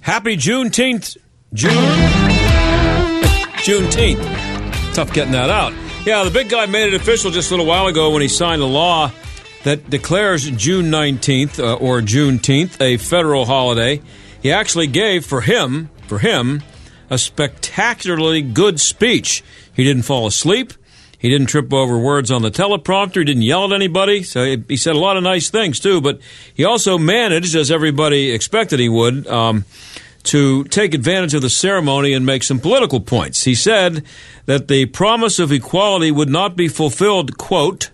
Happy Juneteenth. June. Juneteenth. Tough getting that out. Yeah, the big guy made it official just a little while ago when he signed a law that declares June 19th uh, or Juneteenth a federal holiday. He actually gave for him, for him, a spectacularly good speech. He didn't fall asleep. He didn't trip over words on the teleprompter. He didn't yell at anybody. So he, he said a lot of nice things too. But he also managed, as everybody expected he would, um, to take advantage of the ceremony and make some political points. He said that the promise of equality would not be fulfilled, quote,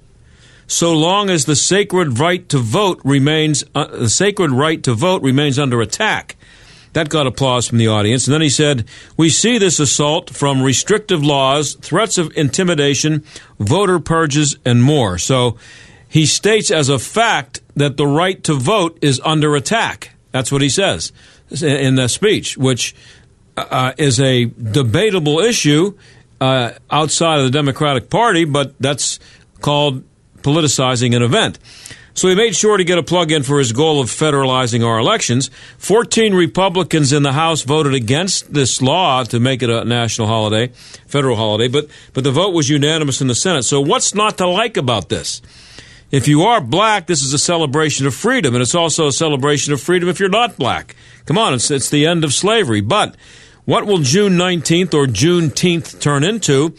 so long as the sacred right to vote remains uh, the sacred right to vote remains under attack. That got applause from the audience. And then he said, We see this assault from restrictive laws, threats of intimidation, voter purges, and more. So he states as a fact that the right to vote is under attack. That's what he says in the speech, which uh, is a debatable issue uh, outside of the Democratic Party, but that's called politicizing an event. So he made sure to get a plug in for his goal of federalizing our elections. 14 Republicans in the House voted against this law to make it a national holiday, federal holiday, but, but the vote was unanimous in the Senate. So what's not to like about this? If you are black, this is a celebration of freedom, and it's also a celebration of freedom if you're not black. Come on, it's, it's the end of slavery. But what will June 19th or Juneteenth turn into?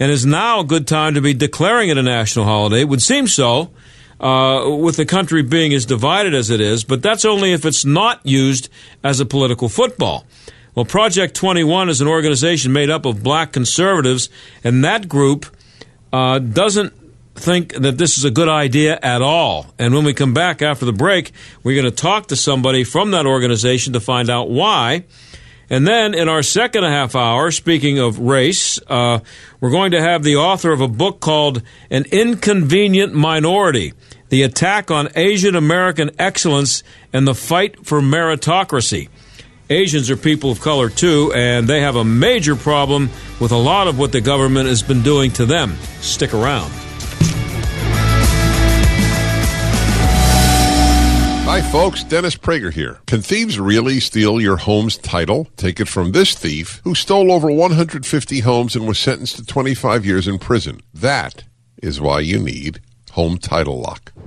And is now a good time to be declaring it a national holiday? It would seem so uh, with the country being as divided as it is, but that's only if it's not used as a political football. Well, Project 21 is an organization made up of black conservatives, and that group uh, doesn't think that this is a good idea at all. And when we come back after the break, we're going to talk to somebody from that organization to find out why. And then in our second half hour, speaking of race, uh, we're going to have the author of a book called An Inconvenient Minority The Attack on Asian American Excellence and the Fight for Meritocracy. Asians are people of color too, and they have a major problem with a lot of what the government has been doing to them. Stick around. Hi, folks. Dennis Prager here. Can thieves really steal your home's title? Take it from this thief who stole over 150 homes and was sentenced to 25 years in prison. That is why you need Home Title Lock.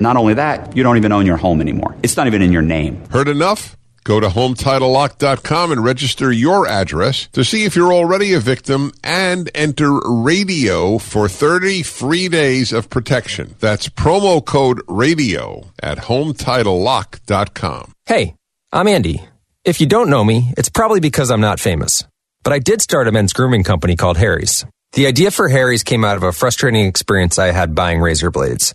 Not only that, you don't even own your home anymore. It's not even in your name. Heard enough? Go to HometitleLock.com and register your address to see if you're already a victim and enter radio for 30 free days of protection. That's promo code radio at HometitleLock.com. Hey, I'm Andy. If you don't know me, it's probably because I'm not famous. But I did start a men's grooming company called Harry's. The idea for Harry's came out of a frustrating experience I had buying razor blades.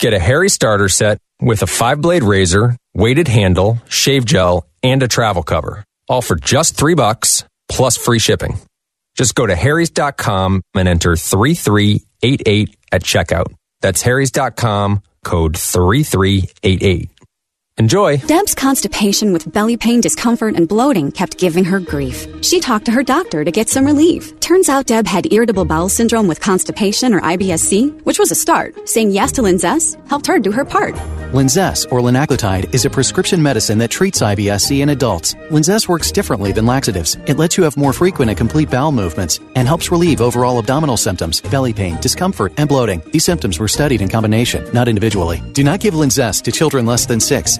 Get a Harry starter set with a five blade razor, weighted handle, shave gel, and a travel cover. All for just three bucks plus free shipping. Just go to harrys.com and enter 3388 at checkout. That's harrys.com, code 3388. Enjoy. Deb's constipation with belly pain, discomfort, and bloating kept giving her grief. She talked to her doctor to get some relief. Turns out Deb had irritable bowel syndrome with constipation or IBS-C, which was a start. Saying yes to Linzess helped her do her part. Linzess, or linaclotide, is a prescription medicine that treats IBS-C in adults. Linzess works differently than laxatives. It lets you have more frequent and complete bowel movements and helps relieve overall abdominal symptoms, belly pain, discomfort, and bloating. These symptoms were studied in combination, not individually. Do not give Linzess to children less than 6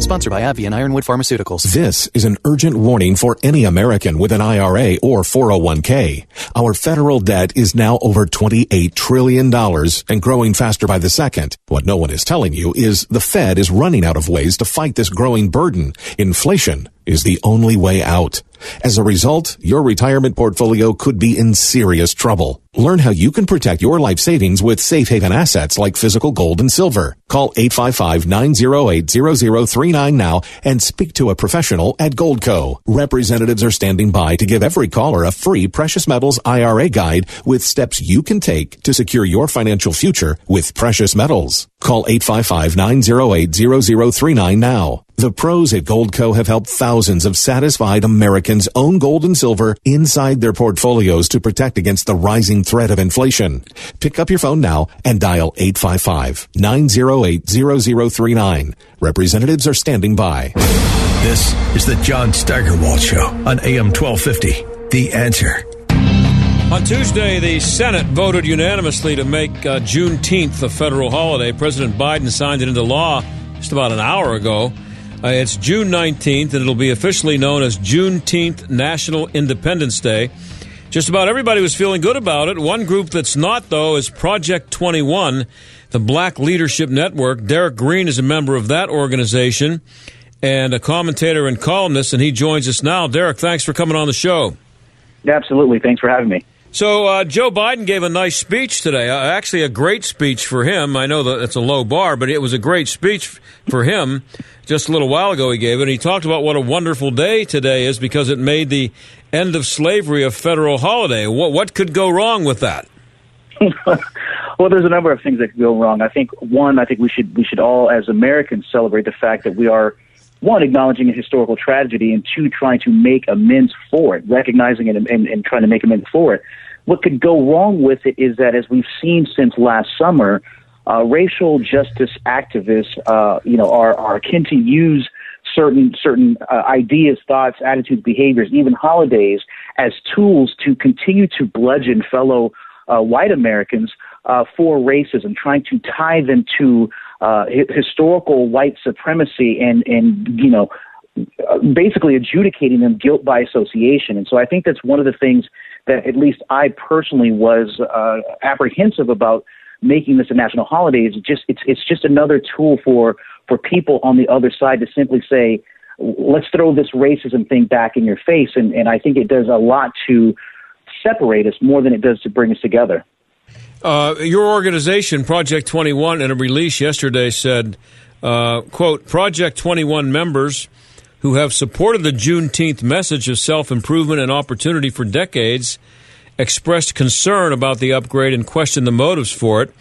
Sponsored by AbbVie and Ironwood Pharmaceuticals. This is an urgent warning for any American with an IRA or 401k. Our federal debt is now over $28 trillion and growing faster by the second. What no one is telling you is the Fed is running out of ways to fight this growing burden. Inflation is the only way out. As a result, your retirement portfolio could be in serious trouble. Learn how you can protect your life savings with safe haven assets like physical gold and silver. Call 855-908-0039 now and speak to a professional at Goldco. Representatives are standing by to give every caller a free precious metals IRA guide with steps you can take to secure your financial future with precious metals. Call 855-908-0039 now. The pros at Goldco have helped thousands of satisfied Americans own gold and silver inside their portfolios to protect against the rising threat of inflation. Pick up your phone now and dial 855-908-0039. Representatives are standing by. This is the John Steigerwald Show on AM 1250. The answer. On Tuesday, the Senate voted unanimously to make uh, Juneteenth a federal holiday. President Biden signed it into law just about an hour ago. Uh, it's June 19th, and it'll be officially known as Juneteenth National Independence Day. Just about everybody was feeling good about it. One group that's not, though, is Project 21, the Black Leadership Network. Derryck Green is a member of that organization and a commentator and columnist, and he joins us now. Derryck, thanks for coming on the show. Absolutely. Thanks for having me. So uh, Joe Biden gave a nice speech today. Uh, actually, a great speech for him. I know that it's a low bar, but it was a great speech for him. Just a little while ago, he gave it. And he talked about what a wonderful day today is because it made the end of slavery a federal holiday. What what could go wrong with that? well, there's a number of things that could go wrong. I think one, I think we should we should all, as Americans, celebrate the fact that we are one, acknowledging a historical tragedy, and two, trying to make amends for it, recognizing it and, and, and trying to make amends for it. What could go wrong with it is that, as we've seen since last summer, uh, racial justice activists, uh, you know, are, are akin to use certain certain uh, ideas, thoughts, attitudes, behaviors, even holidays, as tools to continue to bludgeon fellow uh, white Americans uh, for racism, trying to tie them to uh, historical white supremacy and and you know basically adjudicating them guilt by association. And so I think that's one of the things that at least I personally was uh, apprehensive about making this a national holiday. Is just it's it's just another tool for for people on the other side to simply say, let's throw this racism thing back in your face. And and I think it does a lot to separate us more than it does to bring us together. Uh, your organization, Project 21, in a release yesterday said, uh, quote, Project 21 members who have supported the Juneteenth message of self improvement and opportunity for decades expressed concern about the upgrade and questioned the motives for it.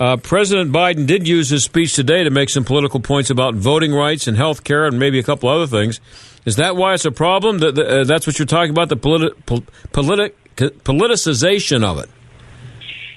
Uh, President Biden did use his speech today to make some political points about voting rights and health care and maybe a couple other things. Is that why it's a problem? Uh, that's what you're talking about, the politi- politi- politicization of it?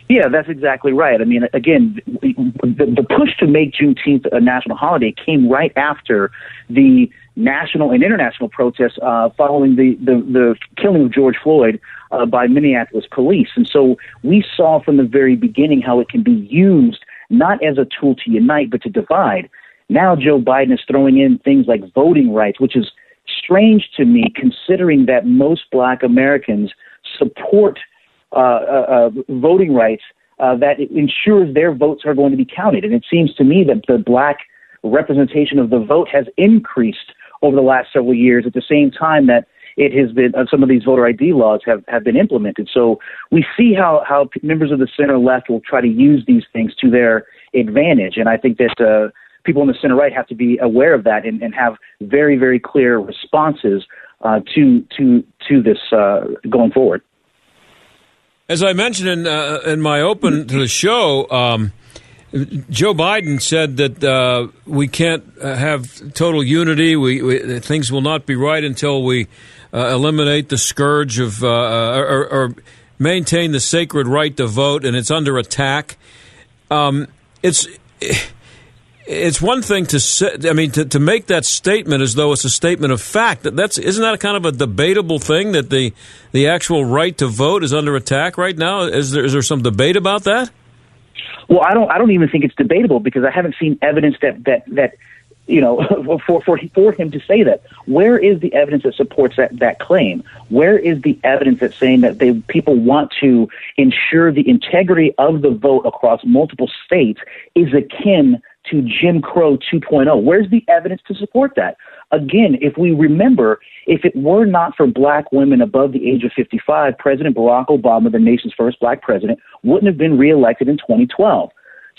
Yeah, that's exactly right. I mean, again, the, the push to make Juneteenth a national holiday came right after the national and international protests uh, following the, the, the killing of George Floyd uh, by Minneapolis police. And so we saw from the very beginning how it can be used not as a tool to unite, but to divide. Now Joe Biden is throwing in things like voting rights, which is strange to me considering that most black Americans support – uh, uh, uh, voting rights uh, that ensures their votes are going to be counted. And it seems to me that the black representation of the vote has increased over the last several years at the same time that it has been uh, some of these voter ID laws have, have been implemented. So we see how, how members of the center left will try to use these things to their advantage. And I think that uh, people in the center right have to be aware of that and, and have very, very clear responses uh, to, to, to this uh, going forward. As I mentioned in, uh, in my open to the show, um, Joe Biden said that uh, we can't uh, have total unity. We, we, things will not be right until we uh, eliminate the scourge of uh, uh, or, or, maintain the sacred right to vote, and it's under attack. Um, it's it's one thing to say, I mean to, to make that statement as though it's a statement of fact. That that's isn't that a kind of a debatable thing that the the actual right to vote is under attack right now? Is there is there some debate about that? Well, I don't. I don't even think it's debatable because I haven't seen evidence that that that you know for for for him to say that. Where is the evidence that supports that that claim? Where is the evidence that's saying that they people want to ensure the integrity of the vote across multiple states is akin to Jim Crow 2.0? Where's the evidence to support that? Again, if we remember, if it were not for black women above the age of 55, President Barack Obama, the nation's first black president, wouldn't have been reelected in 2012.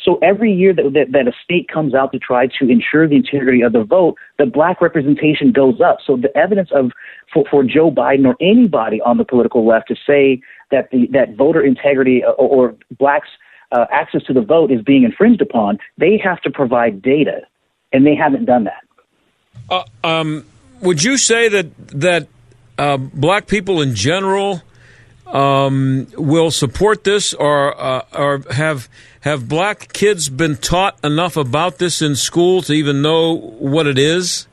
So every year that, that, that, a state comes out to try to ensure the integrity of the vote, the black representation goes up. So the evidence of for, for Joe Biden or anybody on the political left to say that the that voter integrity or, or blacks uh, access to the vote is being infringed upon, they have to provide data, and they haven't done that. Uh, um, would you say that that uh, black people in general um, will support this, or uh, or have have black kids been taught enough about this in school to even know what it is?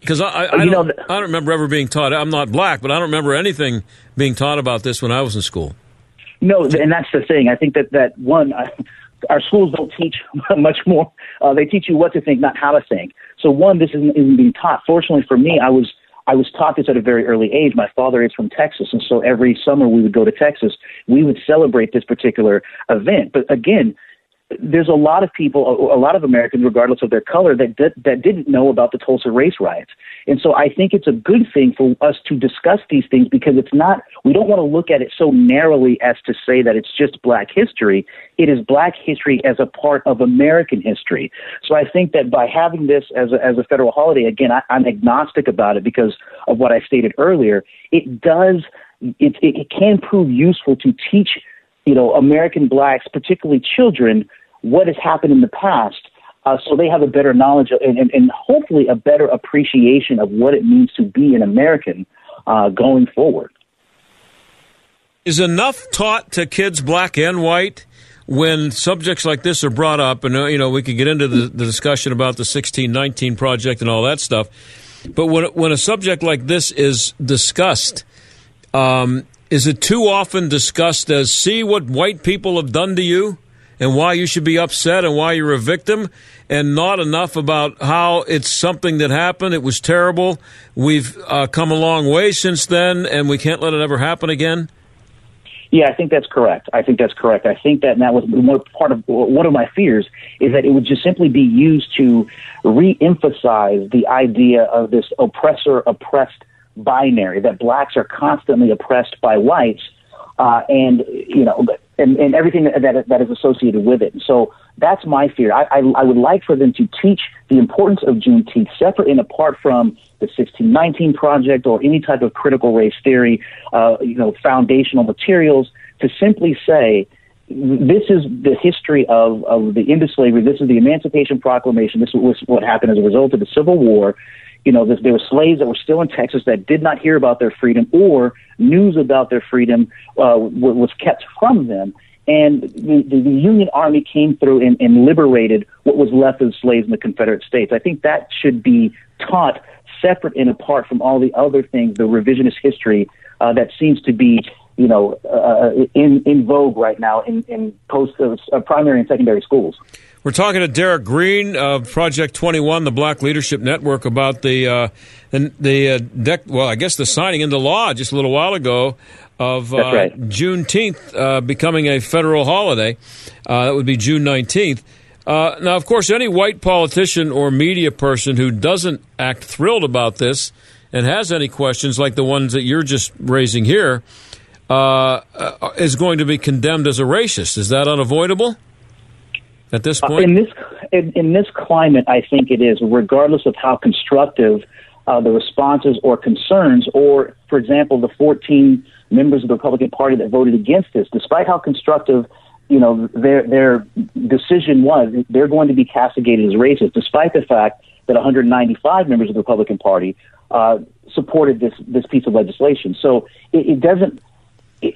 Because I, I, I, don't, I don't remember ever being taught. I'm not black, but I don't remember anything being taught about this when I was in school. No, and that's the thing. I think that that one, uh, our schools don't teach much more. Uh, they teach you what to think, not how to think. So one, this isn't, isn't being taught. Fortunately for me, I was I was taught this at a very early age. My father is from Texas, and so every summer we would go to Texas. We would celebrate this particular event. But again, there's a lot of people, a lot of Americans, regardless of their color, that that, didn't know about the Tulsa race riots. And so I think it's a good thing for us to discuss these things because it's not, we don't want to look at it so narrowly as to say that it's just black history. It is black history as a part of American history. So I think that by having this as a, as a federal holiday, again, I, I'm agnostic about it because of what I stated earlier. It does, it, it can prove useful to teach you know, American blacks, particularly children, what has happened in the past. Uh, so they have a better knowledge and, and, and, hopefully a better appreciation of what it means to be an American uh, going forward. Is enough taught to kids, black and white, when subjects like this are brought up? And, uh, you know, we could get into the, the discussion about the 1619 project and all that stuff. But when, when a subject like this is discussed, um, is it too often discussed as see what white people have done to you and why you should be upset and why you're a victim and not enough about how it's something that happened it was terrible we've uh, come a long way since then and we can't let it ever happen again yeah, I think that's correct. I think that's correct. I think that that was one part of one of my fears is that it would just simply be used to re-emphasize the idea of this oppressor oppressed binary that blacks are constantly oppressed by whites, uh, and you know, and, and everything that, that that is associated with it. So that's my fear. I, I, I would like for them to teach the importance of Juneteenth separate and apart from the 1619 project or any type of critical race theory, uh, you know, foundational materials. To simply say this is the history of, of the end of slavery. This is the Emancipation Proclamation. This was what happened as a result of the Civil War you know, there were slaves that were still in Texas that did not hear about their freedom or news about their freedom uh, was kept from them. And the, the, the Union Army came through and, and liberated what was left of slaves in the Confederate States. I think that should be taught separate and apart from all the other things, the revisionist history uh, that seems to be, you know, uh, in in vogue right now in in post uh, primary and secondary schools. We're talking to Derryck Green of Project 21, the Black Leadership Network, about the uh, the, the uh, dec- well, I guess the signing into law just a little while ago of uh, right. Juneteenth uh, becoming a federal holiday. Uh, that would be June 19th. Uh, now, of course, any white politician or media person who doesn't act thrilled about this and has any questions like the ones that you're just raising here uh, uh is going to be condemned as a racist. Is that unavoidable at this point? Uh, in this in, in, this climate, I think it is, regardless of how constructive uh, the responses or concerns, or, for example, the 14 members of the Republican Party that voted against this, despite how constructive you know, their their decision was they're going to be castigated as racist, despite the fact that 195 members of the Republican Party uh, supported this this piece of legislation. So it, it doesn't. It,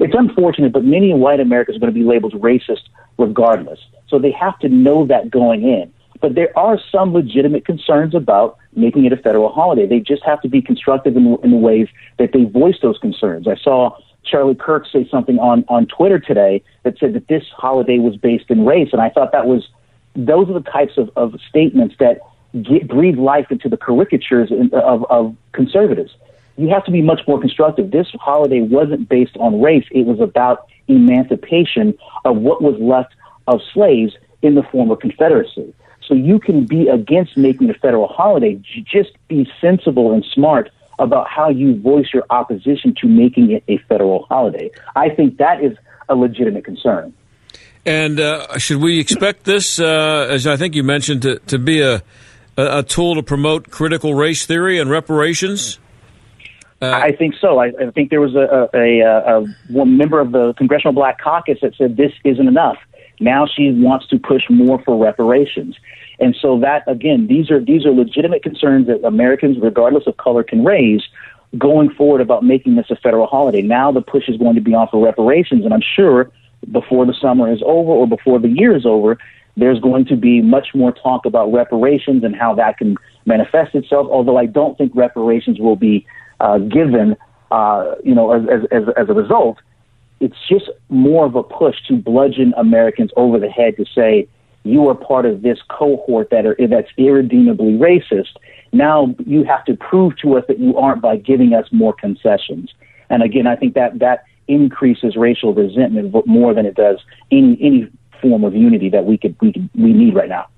it's unfortunate, but many white Americans are going to be labeled racist regardless. So they have to know that going in. But there are some legitimate concerns about making it a federal holiday. They just have to be constructive in, in the ways that they voice those concerns. I saw Charlie Kirk say something on, on Twitter today that said that this holiday was based in race. And I thought that was, those are the types of, of statements that get, breathe life into the caricatures of, of conservatives. You have to be much more constructive. This holiday wasn't based on race. It was about emancipation of what was left of slaves in the former Confederacy. So you can be against making a federal holiday. Just be sensible and smart about how you voice your opposition to making it a federal holiday. I think that is a legitimate concern. And uh, should we expect this, uh, as I think you mentioned, to, to be a, a tool to promote critical race theory and reparations? Uh, I think so. I, I, think there was a, a, a, a member of the Congressional Black Caucus that said this isn't enough. Now she wants to push more for reparations. And so that again, these are these are legitimate concerns that Americans, regardless of color, can raise going forward about making this a federal holiday. Now the push is going to be on for reparations, and I'm sure before the summer is over or before the year is over, there's going to be much more talk about reparations and how that can manifest itself. Although I don't think reparations will be uh, given, uh, you know, as, as, as a result. It's just more of a push to bludgeon Americans over the head to say, you are part of this cohort that are that's irredeemably racist. Now you have to prove to us that you aren't by giving us more concessions. And again, I think that that increases racial resentment more than it does any any form of unity that we could we could, we need right now.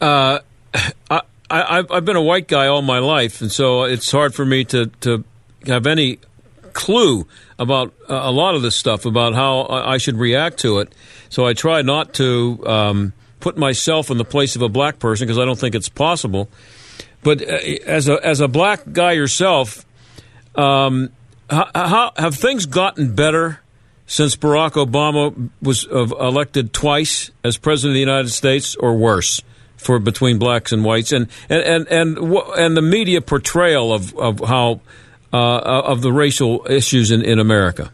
Uh, I, I I've been a white guy all my life, and so it's hard for me to to have any clue about uh, a lot of this stuff about how I should react to it. So I try not to um, put myself in the place of a black person because I don't think it's possible. But uh, as a as a black guy yourself, um, how, how, have things gotten better since Barack Obama was uh, elected twice as president of the United States, or worse? For between blacks and whites, and and and and, and the media portrayal of of how uh, of the racial issues in, in America.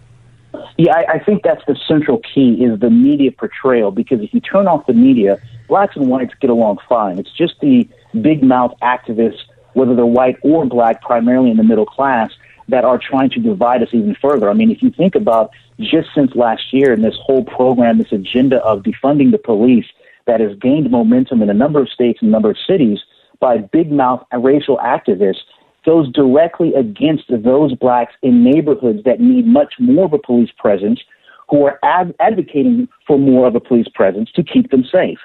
Yeah, I, I think that's the central key is the media portrayal because if you turn off the media, blacks and whites get along fine. It's just the big mouth activists, whether they're white or black, primarily in the middle class, that are trying to divide us even further. I mean, if you think about just since last year and this whole program, this agenda of defunding the police that has gained momentum in a number of states and a number of cities by big mouth racial activists goes directly against those blacks in neighborhoods that need much more of a police presence, who are ad- advocating for more of a police presence to keep them safe.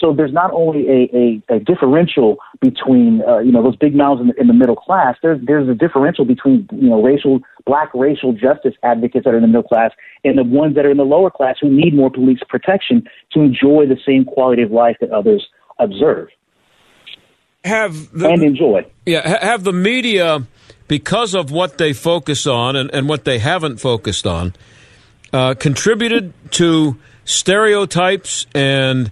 So there's not only a, a, a differential between uh, you know those big mouths in the, in the middle class. There's there's a differential between you know racial black racial justice advocates that are in the middle class and the ones that are in the lower class who need more police protection to enjoy the same quality of life that others observe have the, and enjoy. Yeah, have the media because of what they focus on and, and what they haven't focused on uh, contributed to stereotypes and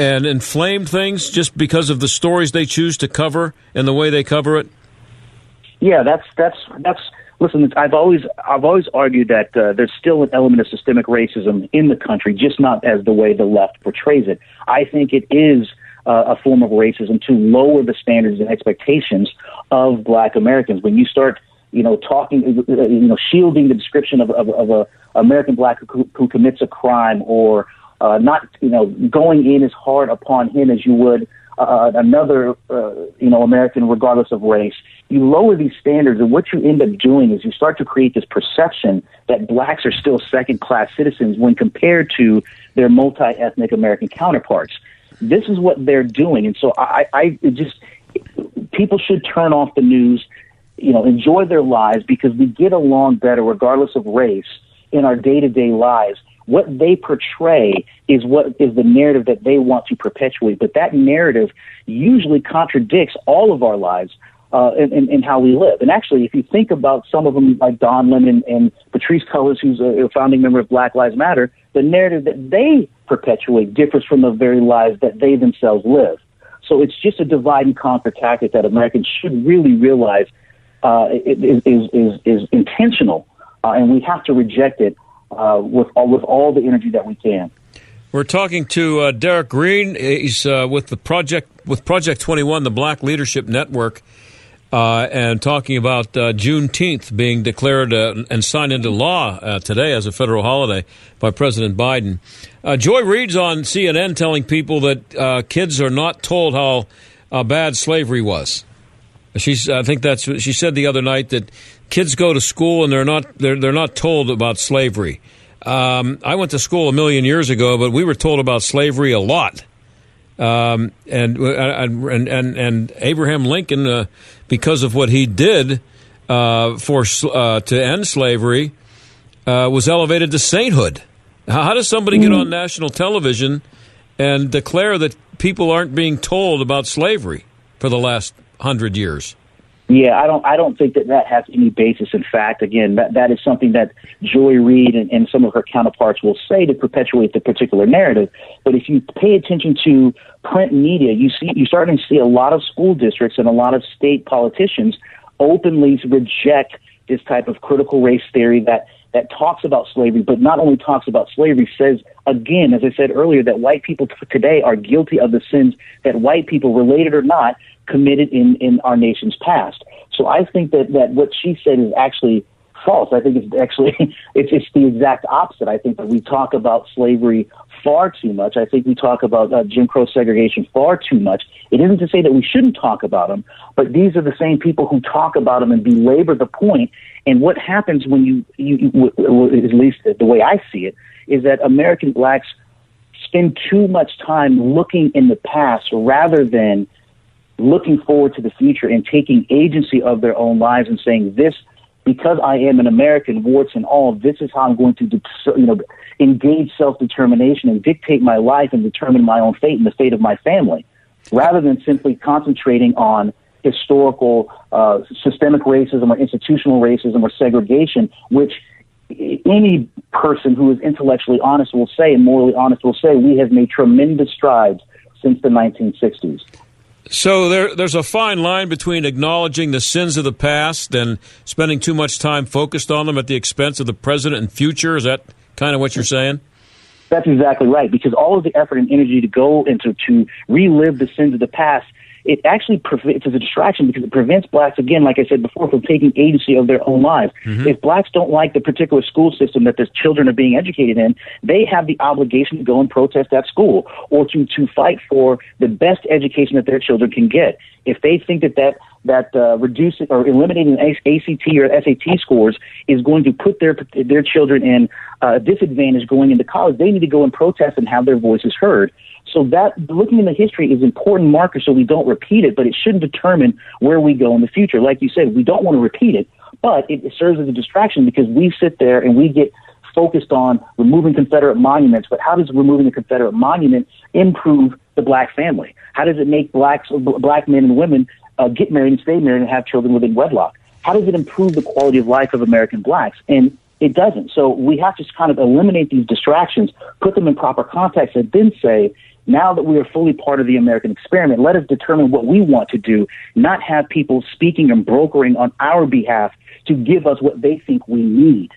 and inflamed things just because of the stories they choose to cover and the way they cover it. Yeah, that's that's that's. Listen, I've always I've always argued that uh, there's still an element of systemic racism in the country, just not as the way the left portrays it. I think it is uh, a form of racism to lower the standards and expectations of black Americans. When you start, you know, talking, uh, you know, shielding the description of, of, of a American black who, who commits a crime or uh, not, you know, going in as hard upon him as you would uh, another, uh, you know, American, regardless of race. You lower these standards, and what you end up doing is you start to create this perception that blacks are still second-class citizens when compared to their multi-ethnic American counterparts. This is what they're doing, and so I, I just people should turn off the news, you know, enjoy their lives because we get along better regardless of race in our day-to-day lives what they portray is what is the narrative that they want to perpetuate. But that narrative usually contradicts all of our lives uh, how we live. And actually, if you think about some of them, like Don Lemon and Patrisse Cullors, who's a, a founding member of Black Lives Matter, the narrative that they perpetuate differs from the very lives that they themselves live. So it's just a divide and conquer tactic that Americans should really realize uh, is, is, is, is intentional, uh, and we have to reject it uh, with all, with all the energy that we can. We're talking to uh, Derryck Green. He's uh, with the project with Project Twenty One, the Black Leadership Network, uh, and talking about uh, Juneteenth being declared uh, and signed into law uh, today as a federal holiday by President Biden. Joy Reid's on CNN telling people that kids are not told how bad slavery was. She's, I think that's she said the other night that kids go to school and they're not they're they're not told about slavery. Um, I went to school a million years ago, but we were told about slavery a lot. Um, and, and and and Abraham Lincoln, uh, because of what he did uh, for uh, to end slavery, uh, was elevated to sainthood. How, how does somebody get on national television and declare that people aren't being told about slavery for the last hundred years? Yeah, I don't. I don't think that that has any basis in fact. Again, that that is something that Joy Reid and, and some of her counterparts will say to perpetuate the particular narrative. But if you pay attention to print media, you see you're starting to see a lot of school districts and a lot of state politicians openly reject this type of critical race theory that that talks about slavery, but not only talks about slavery, says again, as I said earlier, that white people today are guilty of the sins that white people, related or not, committed in, in our nation's past. So I think that, that what she said is actually false. I think it's actually it's, it's the exact opposite. I think that we talk about slavery far too much. I think we talk about uh, Jim Crow segregation far too much. It isn't to say that we shouldn't talk about them, but these are the same people who talk about them and belabor the point. And what happens when you, you, you at least the way I see it, is that American blacks spend too much time looking in the past rather than looking forward to the future and taking agency of their own lives and saying this because I am an American, warts and all, this is how I'm going to, you know, engage self-determination and dictate my life and determine my own fate and the fate of my family, rather than simply concentrating on historical, uh, systemic racism or institutional racism or segregation, which any person who is intellectually honest will say and morally honest will say we have made tremendous strides since the 1960s. So there, there's a fine line between acknowledging the sins of the past and spending too much time focused on them at the expense of the present and future. Is that kind of what you're saying? That's exactly right. Because all of the effort and energy to go into to relive the sins of the past it actually prevents it's a distraction because it prevents blacks again like i said before from taking agency of their own lives mm-hmm. if blacks don't like the particular school system that their children are being educated in they have the obligation to go and protest that school or to to fight for the best education that their children can get if they think that that that uh, reducing or eliminating ACT or SAT scores is going to put their their children in uh, disadvantage going into college, they need to go and protest and have their voices heard. So that looking in the history is important marker so we don't repeat it, but it shouldn't determine where we go in the future. Like you said, we don't want to repeat it, but it, serves as a distraction because we sit there and we get focused on removing Confederate monuments. But how does removing a Confederate monument improve the black family? How does it make blacks, black men and women uh, get married and stay married and have children within wedlock? How does it improve the quality of life of American blacks? And it doesn't. So we have to kind of eliminate these distractions, put them in proper context, and then say, now that we are fully part of the American experiment, let us determine what we want to do, not have people speaking and brokering on our behalf to give us what they think we need.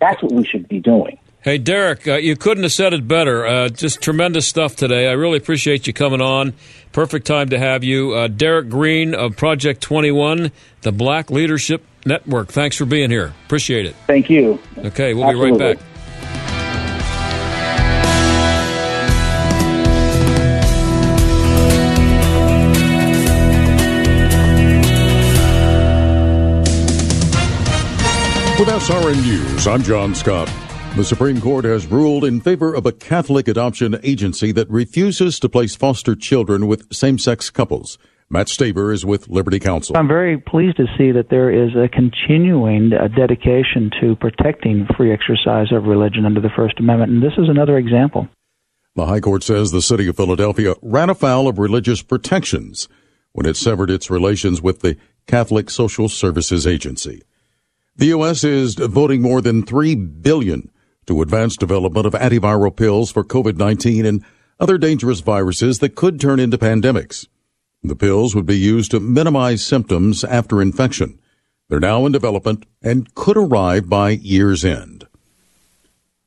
That's what we should be doing. Hey, Derryck, uh, you couldn't have said it better. Uh, just tremendous stuff today. I really appreciate you coming on. Perfect time to have you. Uh, Derryck Green of Project 21, the Black Leadership Network. Thanks for being here. Appreciate it. Thank you. Okay, we'll Absolutely. be right back. With SRN News, I'm John Scott. The Supreme Court has ruled in favor of a Catholic adoption agency that refuses to place foster children with same sex couples. Mat Staver is with Liberty Counsel. I'm very pleased to see that there is a continuing uh, dedication to protecting free exercise of religion under the First Amendment, and this is another example. The High Court says the city of Philadelphia ran afoul of religious protections when it severed its relations with the Catholic Social Services Agency. The U.S. is voting more than 3 billion to advance development of antiviral pills for COVID-19 and other dangerous viruses that could turn into pandemics. The pills would be used to minimize symptoms after infection. They're now in development and could arrive by year's end.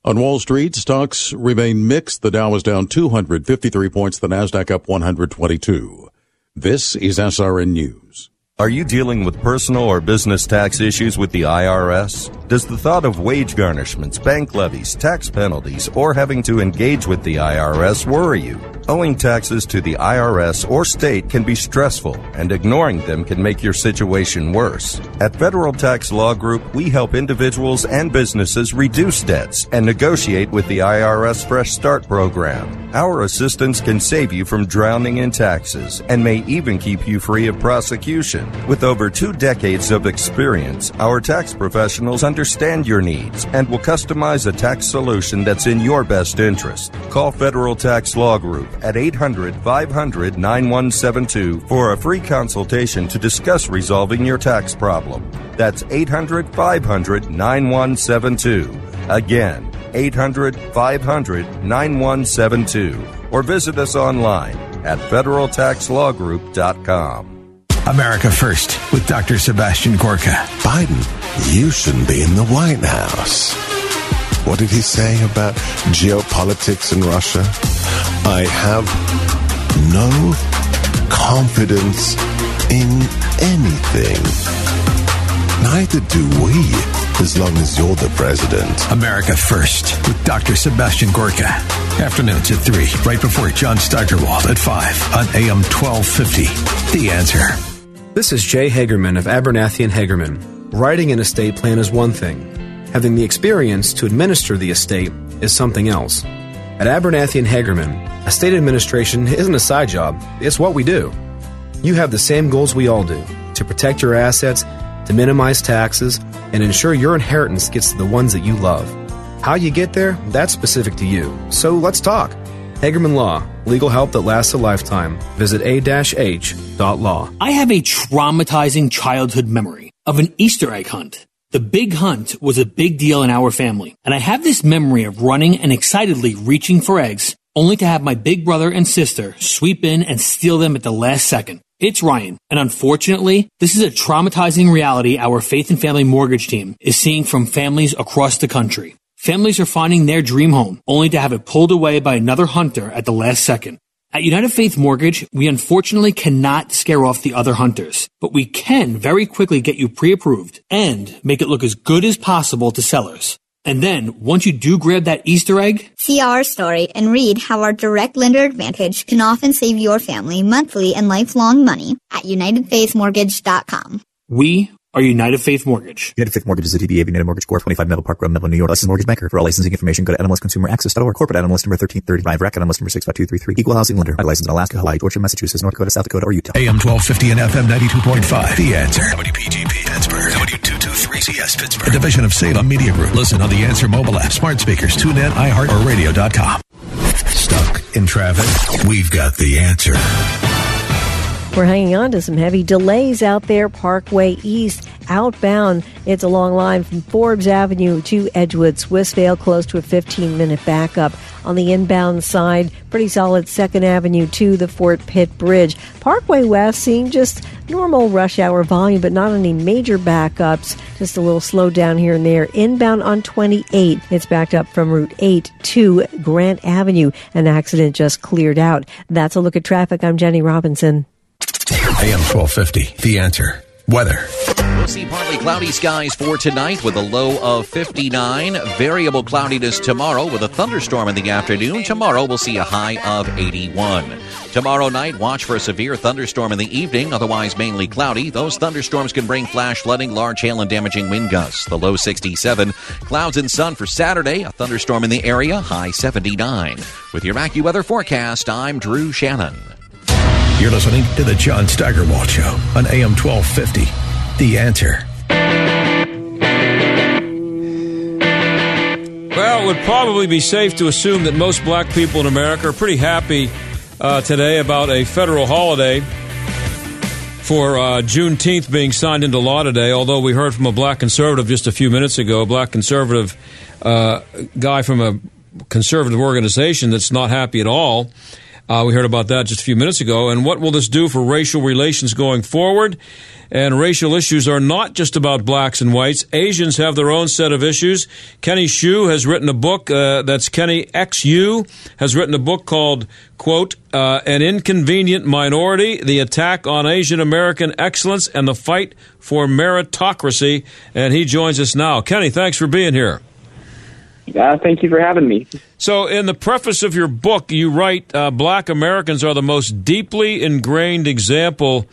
On Wall Street, stocks remain mixed. The Dow is down 253 points, the Nasdaq up 122. This is SRN News. Are you dealing with personal or business tax issues with the IRS? Does the thought of wage garnishments, bank levies, tax penalties, or having to engage with the IRS worry you? Owing taxes to the IRS or state can be stressful, and ignoring them can make your situation worse. At Federal Tax Law Group, we help individuals and businesses reduce debts and negotiate with the IRS Fresh Start program. Our assistance can save you from drowning in taxes and may even keep you free of prosecution. With over two decades of experience, our tax professionals understand your needs and will customize a tax solution that's in your best interest. Call Federal Tax Law Group at 800 500 9172 for a free consultation to discuss resolving your tax problem. That's 800 500 9172. Again, 800 500 9172 or visit us online at federaltaxlawgroup.com. America First with Dr. Sebastian Gorka. Biden, you shouldn't be in the White House. What did he say about geopolitics in Russia? I have no confidence in anything. Neither do we, as long as you're the president. America First with Dr. Sebastian Gorka. Afternoons at 3, right before John Steigerwald at 5 on AM 1250. The answer. This is Jay Hagerman of Abernathy and Hagerman. Writing an estate plan is one thing. Having the experience to administer the estate is something else. At Abernathy and Hagerman, estate administration isn't a side job, it's what we do. You have the same goals we all do to protect your assets, to minimize taxes, and ensure your inheritance gets to the ones that you love. How you get there, that's specific to you. So let's talk. Hagerman Law, legal help that lasts a lifetime. Visit a-h.law. I have a traumatizing childhood memory of an Easter egg hunt. The big hunt was a big deal in our family, and I have this memory of running and excitedly reaching for eggs, only to have my big brother and sister sweep in and steal them at the last second. It's Ryan, and unfortunately, this is a traumatizing reality our Faith and Family Mortgage team is seeing from families across the country. Families are finding their dream home, only to have it pulled away by another hunter at the last second. At United Faith Mortgage, we unfortunately cannot scare off the other hunters, but we can very quickly get you pre-approved and make it look as good as possible to sellers. And then, once you do grab that Easter egg, see our story and read how our direct lender advantage can often save your family monthly and lifelong money at UnitedFaithMortgage.com. We are United Faith Mortgage. United Faith Mortgage is a DBA of United Mortgage Corp. 25 Meadow Park Road, Melville, New York. Licensed mortgage banker. For all licensing information, go to NMLSConsumerAccess.org. Corporate NMLS number 1335. Racket NMLS number 65233. Equal housing lender. I license in Alaska, Hawaii, Georgia, Massachusetts, North Dakota, South Dakota, or Utah. AM 1250 and FM 92.5. The answer. WPGP Pittsburgh. W223CS Pittsburgh. A division of Salem Media Group. Listen on the Answer mobile app, smart speakers, tune in, iHeart, or radio.com. Stuck in traffic? We've got the answer. We're hanging on to some heavy delays out there, Parkway East. Outbound, it's a long line from Forbes Avenue to Edgewood, Swissvale, close to a 15 minute backup. On the inbound side, pretty solid 2nd Avenue to the Fort Pitt Bridge. Parkway West seeing just normal rush hour volume, but not any major backups. Just a little slowdown here and there. Inbound on 28, it's backed up from Route 8 to Grant Avenue. An accident just cleared out. That's a look at traffic. I'm Jenny Robinson. AM 1250, The Answer. Weather. We'll see partly cloudy skies for tonight with a low of 59. Variable cloudiness tomorrow with a thunderstorm in the afternoon. Tomorrow we'll see a high of 81. Tomorrow night, watch for a severe thunderstorm in the evening, otherwise mainly cloudy. Those thunderstorms can bring flash flooding, large hail, and damaging wind gusts. The low 67. Clouds and sun for Saturday, a thunderstorm in the area, high 79. With your AccuWeather forecast, I'm Drew Shannon. You're listening to the John Steigerwald Show on AM 1250. The answer. Well, it would probably be safe to assume that most black people in America are pretty happy uh, today about a federal holiday for uh, Juneteenth being signed into law today. Although we heard from a black conservative just a few minutes ago, a black conservative uh, guy from a conservative organization that's not happy at all. Uh, we heard about that just a few minutes ago. And what will this do for racial relations going forward? And racial issues are not just about blacks and whites. Asians have their own set of issues. Kenny Xu has written a book, uh, that's Kenny XU, has written a book called, quote, uh, An Inconvenient Minority, The Attack on Asian American Excellence and the Fight for Meritocracy. And he joins us now. Kenny, thanks for being here. Uh, thank you for having me. So, in the preface of your book, you write uh, Black Americans are the most deeply ingrained example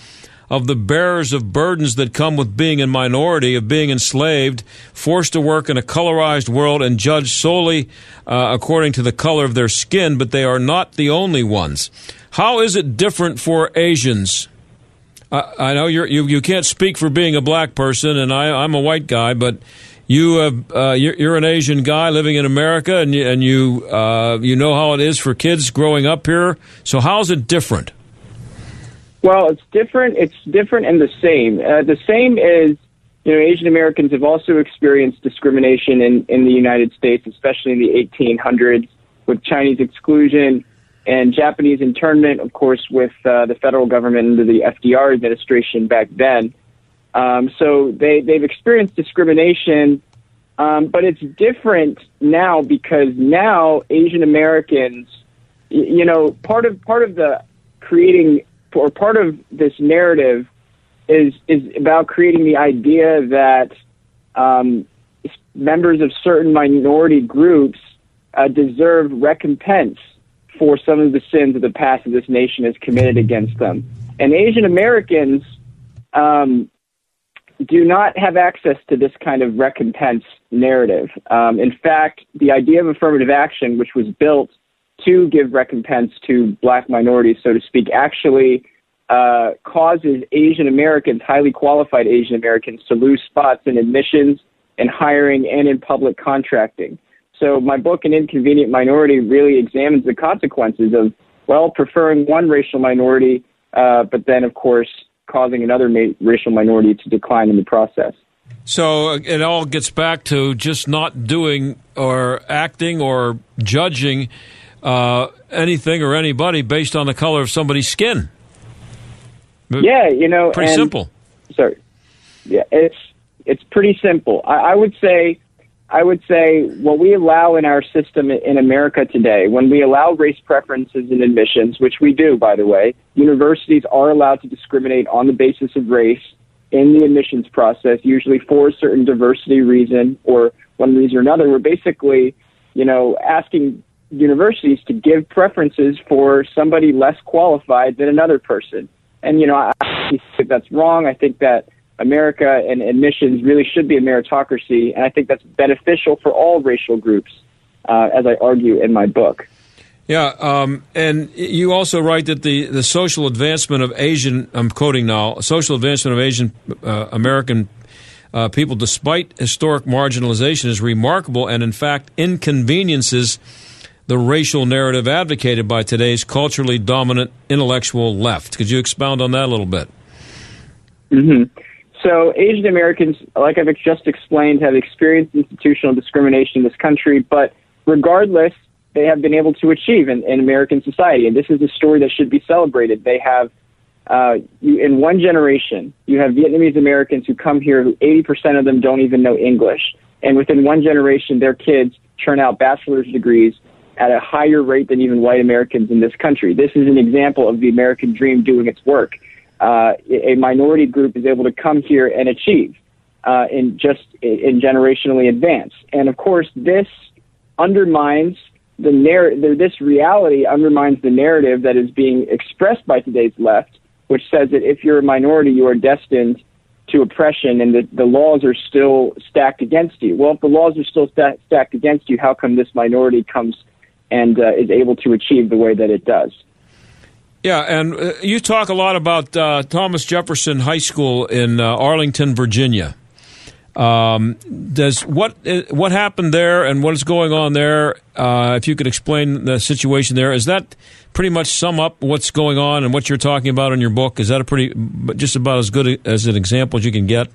of the bearers of burdens that come with being a minority, of being enslaved, forced to work in a colorized world, and judged solely uh, according to the color of their skin, but they are not the only ones. How is it different for Asians? Uh, I know you you can't speak for being a black person, and I, I'm a white guy, but you have, uh, you're, you're, an Asian guy living in America, and you, and you uh, you know how it is for kids growing up here. So how's it different? Well, it's different. It's different and the same. Uh, the same is, you know, Asian Americans have also experienced discrimination in, in the United States, especially in the 1800s with Chinese exclusion and Japanese internment, of course, with uh, the federal government under the FDR administration back then. Um, so they, they've experienced discrimination, um, but it's different now because now Asian Americans, you know, part of part of the creating or part of this narrative is is about creating the idea that um, members of certain minority groups uh, deserve recompense for some of the sins of the past that this nation has committed against them. And Asian Americans um, do not have access to this kind of recompense narrative. Um, in fact, the idea of affirmative action, which was built to give recompense to black minorities, so to speak, actually uh, causes Asian Americans, highly qualified Asian Americans, to lose spots in admissions and hiring and in public contracting. So my book, An Inconvenient Minority, really examines the consequences of, well, preferring one racial minority, uh, but then, of course, causing another ma- racial minority to decline in the process. So uh, it all gets back to just not doing or acting or judging uh, anything or anybody based on the color of somebody's skin. Yeah, you know, pretty and, simple. Sorry, yeah, it's it's pretty simple. I, I would say, I would say, what we allow in our system in America today, when we allow race preferences in admissions, which we do, by the way, universities are allowed to discriminate on the basis of race in the admissions process, usually for a certain diversity reason or one reason or another. We're basically, you know, asking universities to give preferences for somebody less qualified than another person. And, you know, I, think that's wrong. I think that America and admissions really should be a meritocracy, and I think that's beneficial for all racial groups, uh, as I argue in my book. Yeah, um, and you also write that the, the social advancement of Asian, I'm quoting now, social advancement of Asian uh, American uh, people, despite historic marginalization, is remarkable and, in fact, inconveniences the racial narrative advocated by today's culturally dominant intellectual left. Could you expound on that a little bit? Mm-hmm. So, Asian Americans, like I've just explained, have experienced institutional discrimination in this country, but regardless, they have been able to achieve in, in American society. And this is a story that should be celebrated. They have, uh, you, in one generation, you have Vietnamese Americans who come here who 80% of them don't even know English. And within one generation, their kids churn out bachelor's degrees at a higher rate than even white Americans in this country. This is an example of the American dream doing its work. Uh, a minority group is able to come here and achieve uh, in just in generationally advance. And of course, this undermines the narr- the, this reality undermines the narrative that is being expressed by today's left, which says that if you're a minority, you are destined to oppression and that the laws are still stacked against you. Well, if the laws are still sta- stacked against you, how come this minority comes and uh, is able to achieve the way that it does? Yeah, and uh, you talk a lot about uh, Thomas Jefferson High School in uh, Arlington, Virginia. Um, does what uh, what happened there and what is going on there? Uh, if you could explain the situation there, is that pretty much sum up what's going on and what you're talking about in your book? Is that a pretty just about as good as an example as you can get?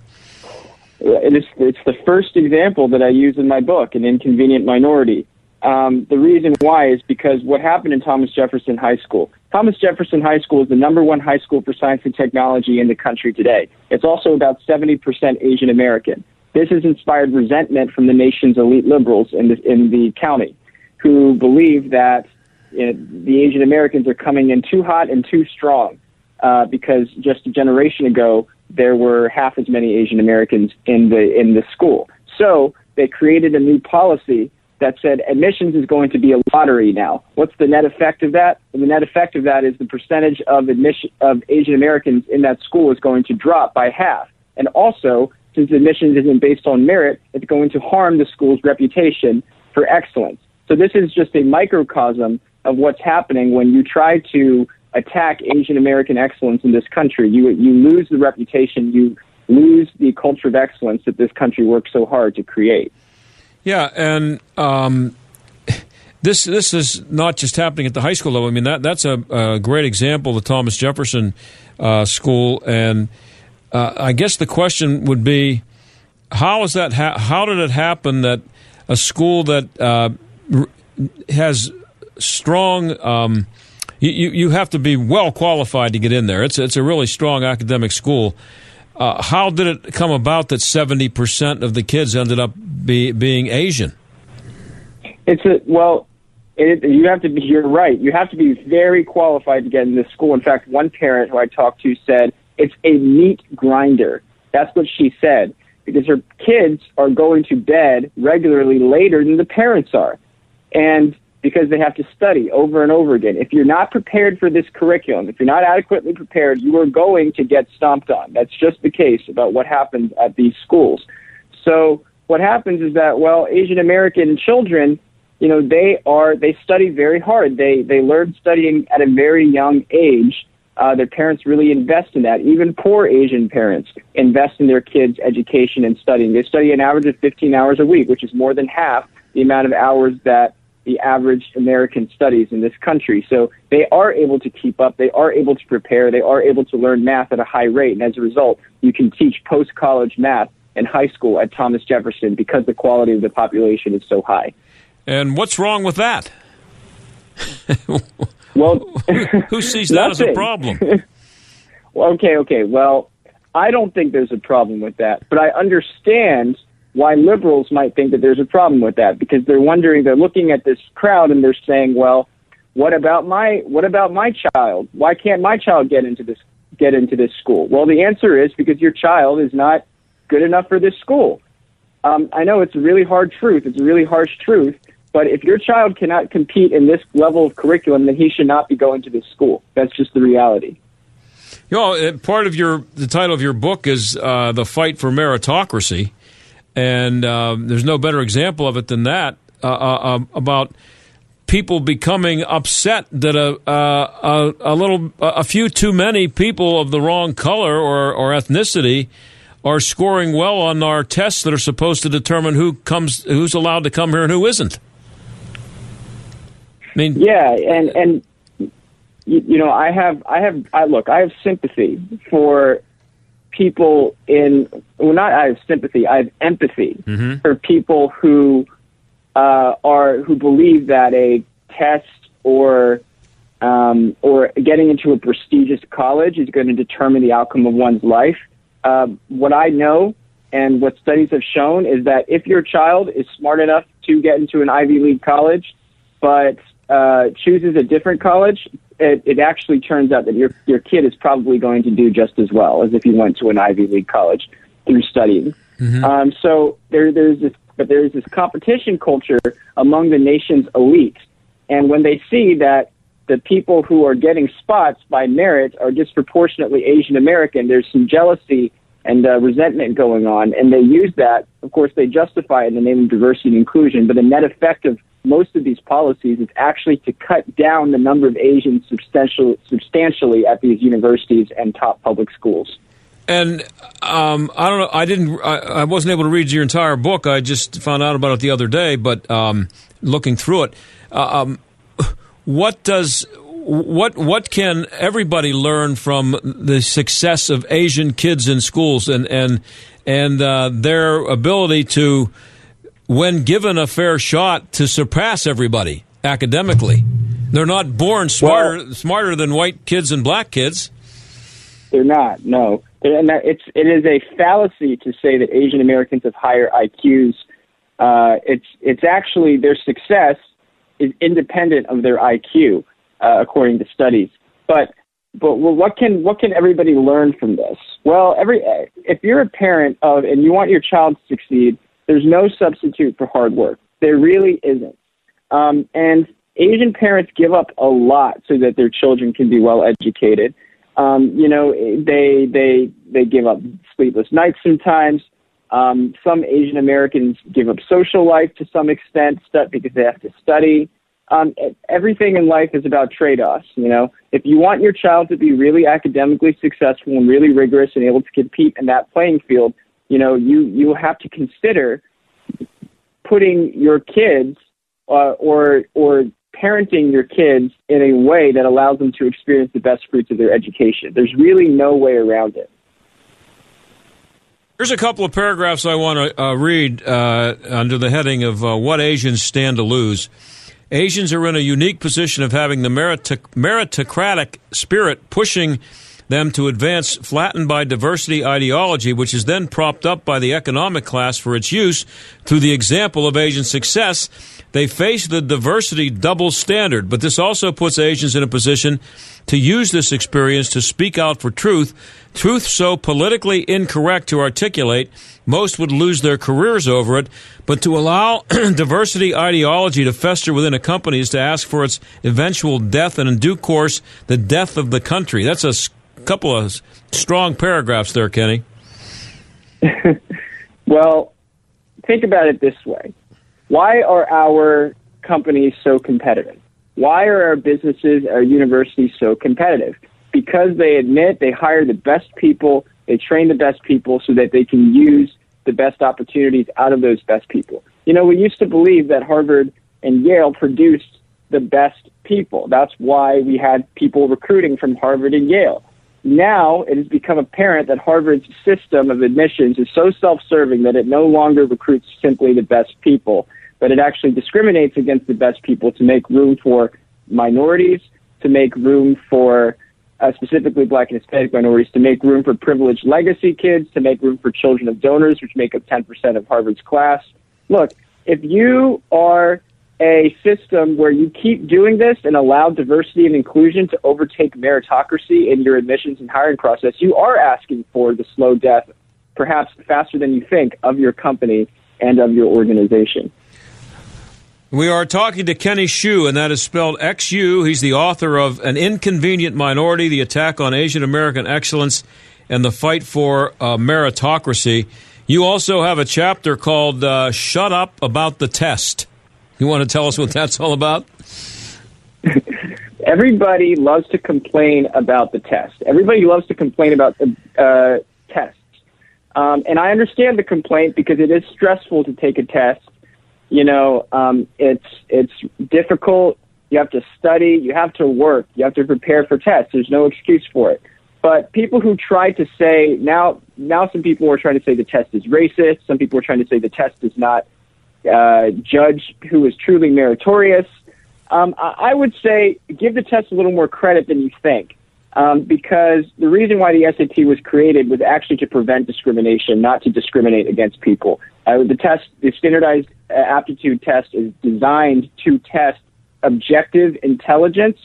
It is, it's the first example that I use in my book, an inconvenient minority. Um, the reason why is because what happened in Thomas Jefferson High School. Thomas Jefferson High School is the number one high school for science and technology in the country today. It's also about 70% Asian American. This has inspired resentment from the nation's elite liberals in the, in the county who believe that you know, the Asian Americans are coming in too hot and too strong uh, because just a generation ago there were half as many Asian Americans in the in the school. So they created a new policy that said admissions is going to be a lottery now. What's the net effect of that? And the net effect of that is the percentage of admission of Asian Americans in that school is going to drop by half. And also, since admissions isn't based on merit, it's going to harm the school's reputation for excellence. So this is just a microcosm of what's happening when you try to attack Asian American excellence in this country. You you lose the reputation, you lose the culture of excellence that this country works so hard to create. Yeah, and um, this this is not just happening at the high school level. I mean that that's a, a great example, the Thomas Jefferson uh, School, and uh, I guess the question would be, how is that? Ha- how did it happen that a school that uh, has strong um, you, you have to be well qualified to get in there. It's it's a really strong academic school. Uh, how did it come about that 70% of the kids ended up be, being Asian? It's a, well, it, you have to be, you're right. You have to be very qualified to get in this school. In fact, one parent who I talked to said it's a meat grinder. That's what she said because her kids are going to bed regularly later than the parents are. And because they have to study over and over again. If you're not prepared for this curriculum, if you're not adequately prepared, you are going to get stomped on. That's just the case about what happens at these schools. So what happens is that, well, Asian American children, you know, they are, they study very hard. They, they learn studying at a very young age. Uh, their parents really invest in that. Even poor Asian parents invest in their kids' education and studying. They study an average of 15 hours a week, which is more than half the amount of hours that the average American studies in this country. So they are able to keep up. They are able to prepare. They are able to learn math at a high rate. And as a result, you can teach post college math in high school at Thomas Jefferson because the quality of the population is so high. And what's wrong with that? well, who sees that as a problem? well, okay, okay. Well, I don't think there's a problem with that, but I understand why liberals might think that there's a problem with that because they're wondering they're looking at this crowd and they're saying well what about my what about my child? Why can't my child get into this get into this school? Well the answer is because your child is not good enough for this school. Um, i know it's a really hard truth it's a really harsh truth but if your child cannot compete in this level of curriculum then he should not be going to this school. That's just the reality. You know, part of your the title of your book is uh, the fight for meritocracy, and uh, there's no better example of it than that uh, uh, um, about people becoming upset that a, a, a little, a few too many people of the wrong color or, or ethnicity are scoring well on our tests that are supposed to determine who comes, who's allowed to come here and who isn't. I mean, yeah, and and you know, I have, I have, I look, I have sympathy for people in well not I have sympathy, I have empathy mm-hmm. for people who uh, are who believe that a test or um, or getting into a prestigious college is going to determine the outcome of one's life. Uh, what I know and what studies have shown is that if your child is smart enough to get into an Ivy League college, but uh, chooses a different college, it, it actually turns out that your your kid is probably going to do just as well as if you went to an Ivy League college through studying. Mm-hmm. Um, so there there's this but there's this competition culture among the nation's elite And when they see that the people who are getting spots by merit are disproportionately Asian American, there's some jealousy and uh, resentment going on, and they use that. Of course, they justify it in the name of diversity and inclusion, but the net effect of most of these policies is actually to cut down the number of Asians substantially, substantially at these universities and top public schools. And um, I don't know. I didn't. I, I, wasn't able to read your entire book. I just found out about it the other day. But um, looking through it, uh, um, what does what what can everybody learn from the success of Asian kids in schools and and and uh, their ability to, when given a fair shot, to surpass everybody academically? They're not born smarter well, smarter than white kids and black kids. They're not. No and it's it is a fallacy to say that Asian Americans have higher IQs. Uh, it's it's actually their success is independent of their IQ, uh, according to studies. But but well, what can what can everybody learn from this? Well, every if you're a parent of and you want your child to succeed, there's no substitute for hard work. There really isn't. Um, and Asian parents give up a lot so that their children can be well educated. Um, you know, they they they give up sleepless nights sometimes. Um, some Asian Americans give up social life to some extent because they have to study. Um, everything in life is about trade-offs. You know, if you want your child to be really academically successful and really rigorous and able to compete in that playing field, you know, you you have to consider putting your kids uh, or or parenting your kids in a way that allows them to experience the best fruits of their education. There's really no way around it. Here's a couple of paragraphs I want to uh, read uh, under the heading of uh, What Asians Stand to Lose. Asians are in a unique position of having the meritocratic spirit pushing them to advance flattened by diversity ideology, which is then propped up by the economic class for its use. Through the example of Asian success they face the diversity double standard, but this also puts Asians in a position to use this experience to speak out for truth, truth so politically incorrect to articulate, most would lose their careers over it, but to allow diversity ideology to fester within a company is to ask for its eventual death and in due course the death of the country. That's a couple of strong paragraphs there, Kenny. well, think about it this way why are our companies so competitive? Why are our businesses, our universities so competitive? Because they admit they hire the best people, they train the best people so that they can use the best opportunities out of those best people. You know, we used to believe that Harvard and Yale produced the best people. That's why we had people recruiting from Harvard and Yale. Now it has become apparent that Harvard's system of admissions is so self serving that it no longer recruits simply the best people but it actually discriminates against the best people to make room for minorities, to make room for uh, specifically black and Hispanic minorities, to make room for privileged legacy kids, to make room for children of donors, which make up 10% of Harvard's class. Look, if you are a system where you keep doing this and allow diversity and inclusion to overtake meritocracy in your admissions and hiring process, you are asking for the slow death, perhaps faster than you think, of your company and of your organization. We are talking to Kenny Xu, and that is spelled X U. He's the author of An Inconvenient Minority The Attack on Asian American Excellence and the Fight for uh, Meritocracy. You also have a chapter called uh, Shut Up About the Test. You want to tell us what that's all about? Everybody loves to complain about the test. Everybody loves to complain about the uh, tests. Um, and I understand the complaint because it is stressful to take a test you know, um, it's it's difficult. You have to study. You have to work. You have to prepare for tests. There's no excuse for it. But people who try to say now, now some people are trying to say the test is racist. Some people are trying to say the test is not uh, judge who is truly meritorious. Um, I would say give the test a little more credit than you think um, because the reason why the SAT was created was actually to prevent discrimination, not to discriminate against people. Uh, the test, the standardized uh, aptitude test, is designed to test objective intelligence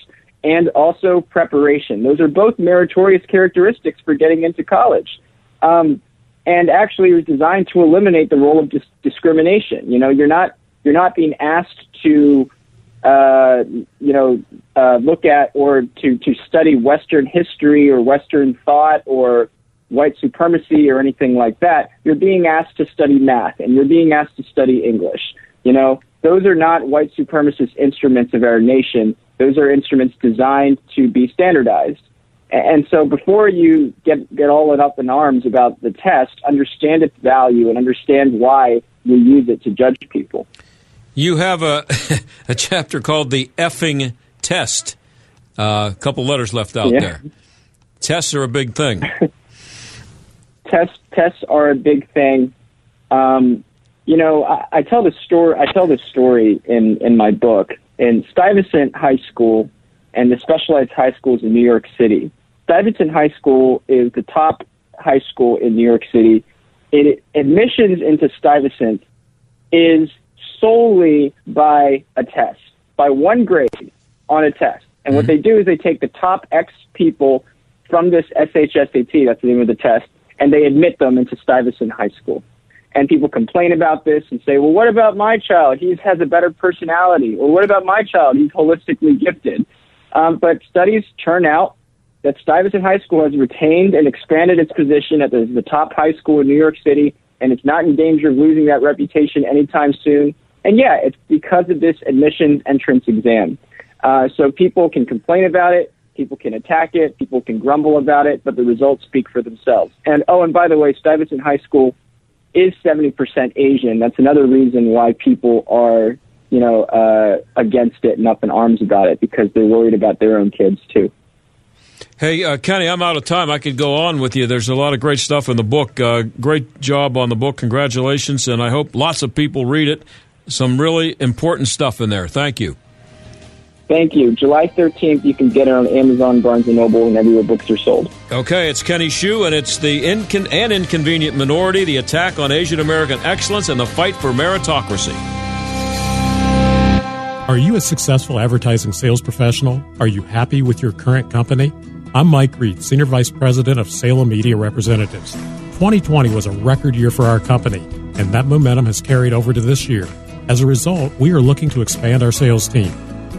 and also preparation. Those are both meritorious characteristics for getting into college. Um, and actually, was designed to eliminate the role of dis- discrimination. You know, you're not you're not being asked to uh, you know, uh, look at or to, to study Western history or Western thought or white supremacy or anything like that. You're being asked to study math and you're being asked to study English. You know, those are not white supremacist instruments of our nation. Those are instruments designed to be standardized. And so before you get, get all up in arms about the test, understand its value and understand why you use it to judge people. You have a, a chapter called The Effing Test. Uh, a couple letters left out yeah. there. Tests are a big thing. tests tests are a big thing. Um, you know, I, I tell the story. I tell this story in in my book. In Stuyvesant High School and the specialized high schools in New York City. Stuyvesant High School is the top high school in New York City. It, admissions into Stuyvesant is solely by a test, by one grade on a test. And mm-hmm. what they do is they take the top X people from this SHSAT, that's the name of the test, and they admit them into Stuyvesant High School. And people complain about this and say, well, what about my child? He has a better personality. Or what about my child? He's holistically gifted. Um, but studies turn out that Stuyvesant High School has retained and expanded its position at the, the top high school in New York City, and it's not in danger of losing that reputation anytime soon. And yeah, it's because of this admissions entrance exam. Uh, so people can complain about it, people can attack it, people can grumble about it, but the results speak for themselves. And oh, and by the way, Stuyvesant High School is 70% Asian. That's another reason why people are, you know, uh, against it and up in arms about it because they're worried about their own kids too. Hey, uh, Kenny, I'm out of time. I could go on with you. There's a lot of great stuff in the book. Uh, great job on the book. Congratulations. And I hope lots of people read it. Some really important stuff in there. Thank you. Thank you. July 13th, you can get it on Amazon, Barnes & Noble, and everywhere books are sold. Okay, it's Kenny Xu, and it's the Incon- and Inconvenient Minority, the attack on Asian American excellence, and the fight for meritocracy. Are you a successful advertising sales professional? Are you happy with your current company? I'm Mike Reed, Senior Vice President of Salem Media Representatives. 2020 was a record year for our company, and that momentum has carried over to this year. As a result, we are looking to expand our sales team.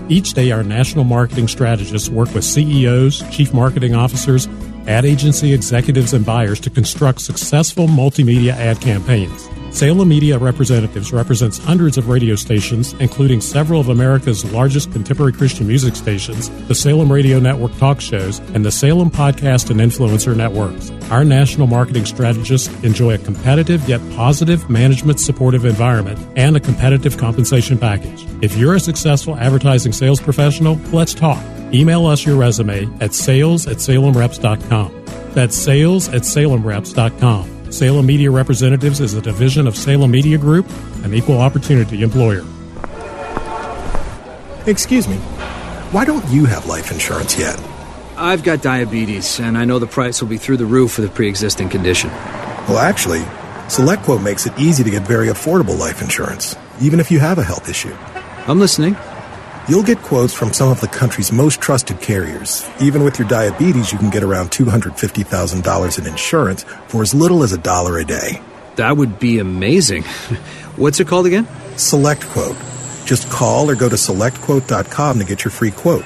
Each day, our national marketing strategists work with CEOs, chief marketing officers, ad agency executives, and buyers to construct successful multimedia ad campaigns. Salem Media Representatives represents hundreds of radio stations, including several of America's largest contemporary Christian music stations, the Salem Radio Network talk shows, and the Salem Podcast and Influencer Networks. Our national marketing strategists enjoy a competitive yet positive management supportive environment and a competitive compensation package. If you're a successful advertising sales professional, let's talk. Email us your resume at sales at salemreps.com. That's sales at salemreps.com. Salem Media Representatives is a division of Salem Media Group, an equal opportunity employer. Excuse me, why don't you have life insurance yet? I've got diabetes, and I know the price will be through the roof for the pre existing condition. Well, actually, SelectQuote makes it easy to get very affordable life insurance, even if you have a health issue. I'm listening. You'll get quotes from some of the country's most trusted carriers. Even with your diabetes, you can get around $250,000 in insurance for as little as a dollar a day. That would be amazing. What's it called again? Select Quote. Just call or go to selectquote.com to get your free quote.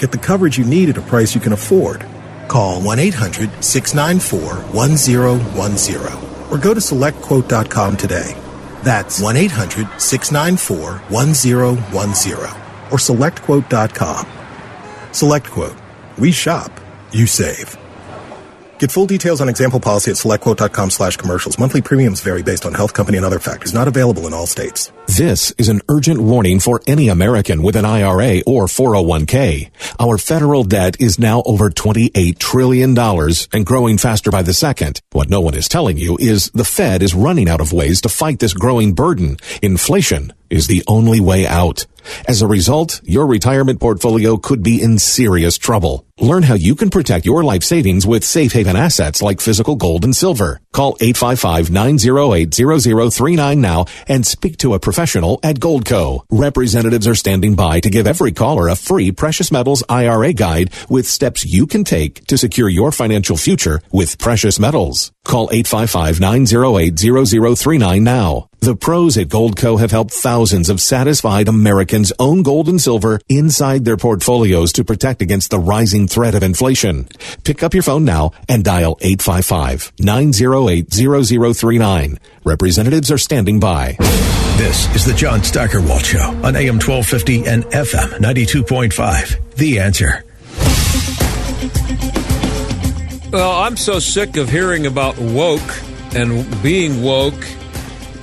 Get the coverage you need at a price you can afford. Call 1 800 694 1010 or go to selectquote.com today. That's 1 800 694 1010 or selectquote.com. SelectQuote. We shop. You save. Get full details on example policy at selectquote.com slash commercials. Monthly premiums vary based on health company and other factors. Not available in all states. This is an urgent warning for any American with an IRA or 401k. Our federal debt is now over $28 trillion and growing faster by the second. What no one is telling you is the Fed is running out of ways to fight this growing burden. Inflation is the only way out. As a result, your retirement portfolio could be in serious trouble. Learn how you can protect your life savings with safe haven assets like physical gold and silver. Call 855-908-0039 now and speak to a professional at Goldco. Representatives are standing by to give every caller a free precious metals IRA guide with steps you can take to secure your financial future with precious metals. Call 855-908-0039 now. The pros at Goldco have helped thousands of satisfied Americans own gold and silver inside their portfolios to protect against the rising threat of inflation. Pick up your phone now and dial 855-908-0039. Representatives are standing by. This is the John Steigerwald Show on AM 1250 and FM 92.5. The answer. Well, I'm so sick of hearing about woke and being woke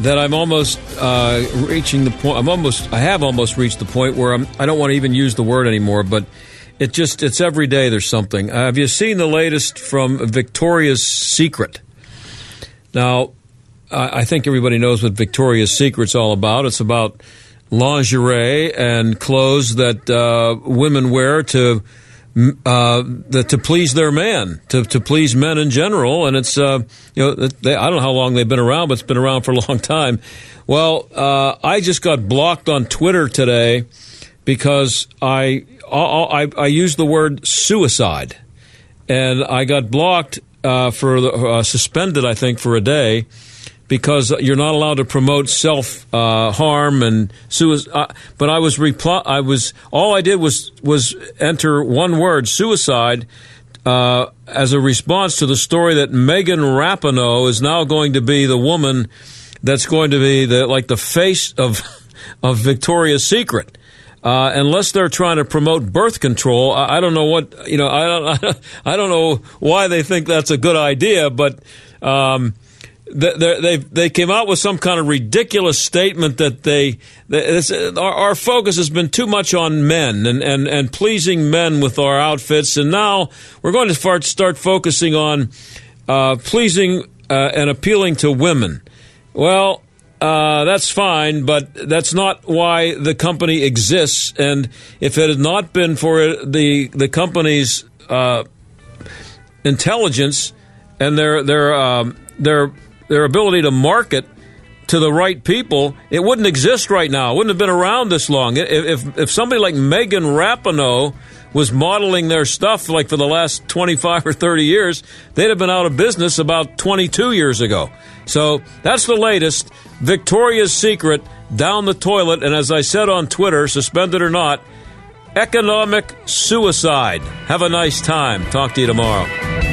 that I'm almost uh, reaching the point. I'm almost. I have almost reached the point where I'm. I don't want to even use the word anymore. But it just. It's every day. There's something. Uh, have you seen the latest from Victoria's Secret? Now, I think everybody knows what Victoria's Secret's all about. It's about lingerie and clothes that uh, women wear to uh, the, to please their man, to, to please men in general. And it's, uh, you know, they, I don't know how long they've been around, but it's been around for a long time. Well, uh, I just got blocked on Twitter today because I, I, I used the word suicide. And I got blocked uh, for the, uh, suspended, I think, for a day because you're not allowed to promote self uh, harm and suicide. Uh, but I was reply. I was all I did was was enter one word suicide. Uh, as a response to the story that Megan Rapinoe is now going to be the woman that's going to be the like the face of of Victoria's Secret. Uh, unless they're trying to promote birth control, I, I, don't know what you know. I don't. I don't know why they think that's a good idea, but um, they, they they came out with some kind of ridiculous statement that they this, our, our, focus has been too much on men and, and, and pleasing men with our outfits, and now we're going to start start focusing on uh, pleasing uh, and appealing to women. Well. Uh, that's fine, but that's not why the company exists. And if it had not been for the the company's uh, intelligence and their their um, their their ability to market to the right people, it wouldn't exist right now. It wouldn't have been around this long. If, if, if somebody like Megan Rapinoe was modeling their stuff like for the last 25 or 30 years, they'd have been out of business about 22 years ago. So that's the latest. Victoria's Secret down the toilet. And as I said on Twitter, suspended or not, economic suicide. Have a nice time. Talk to you tomorrow.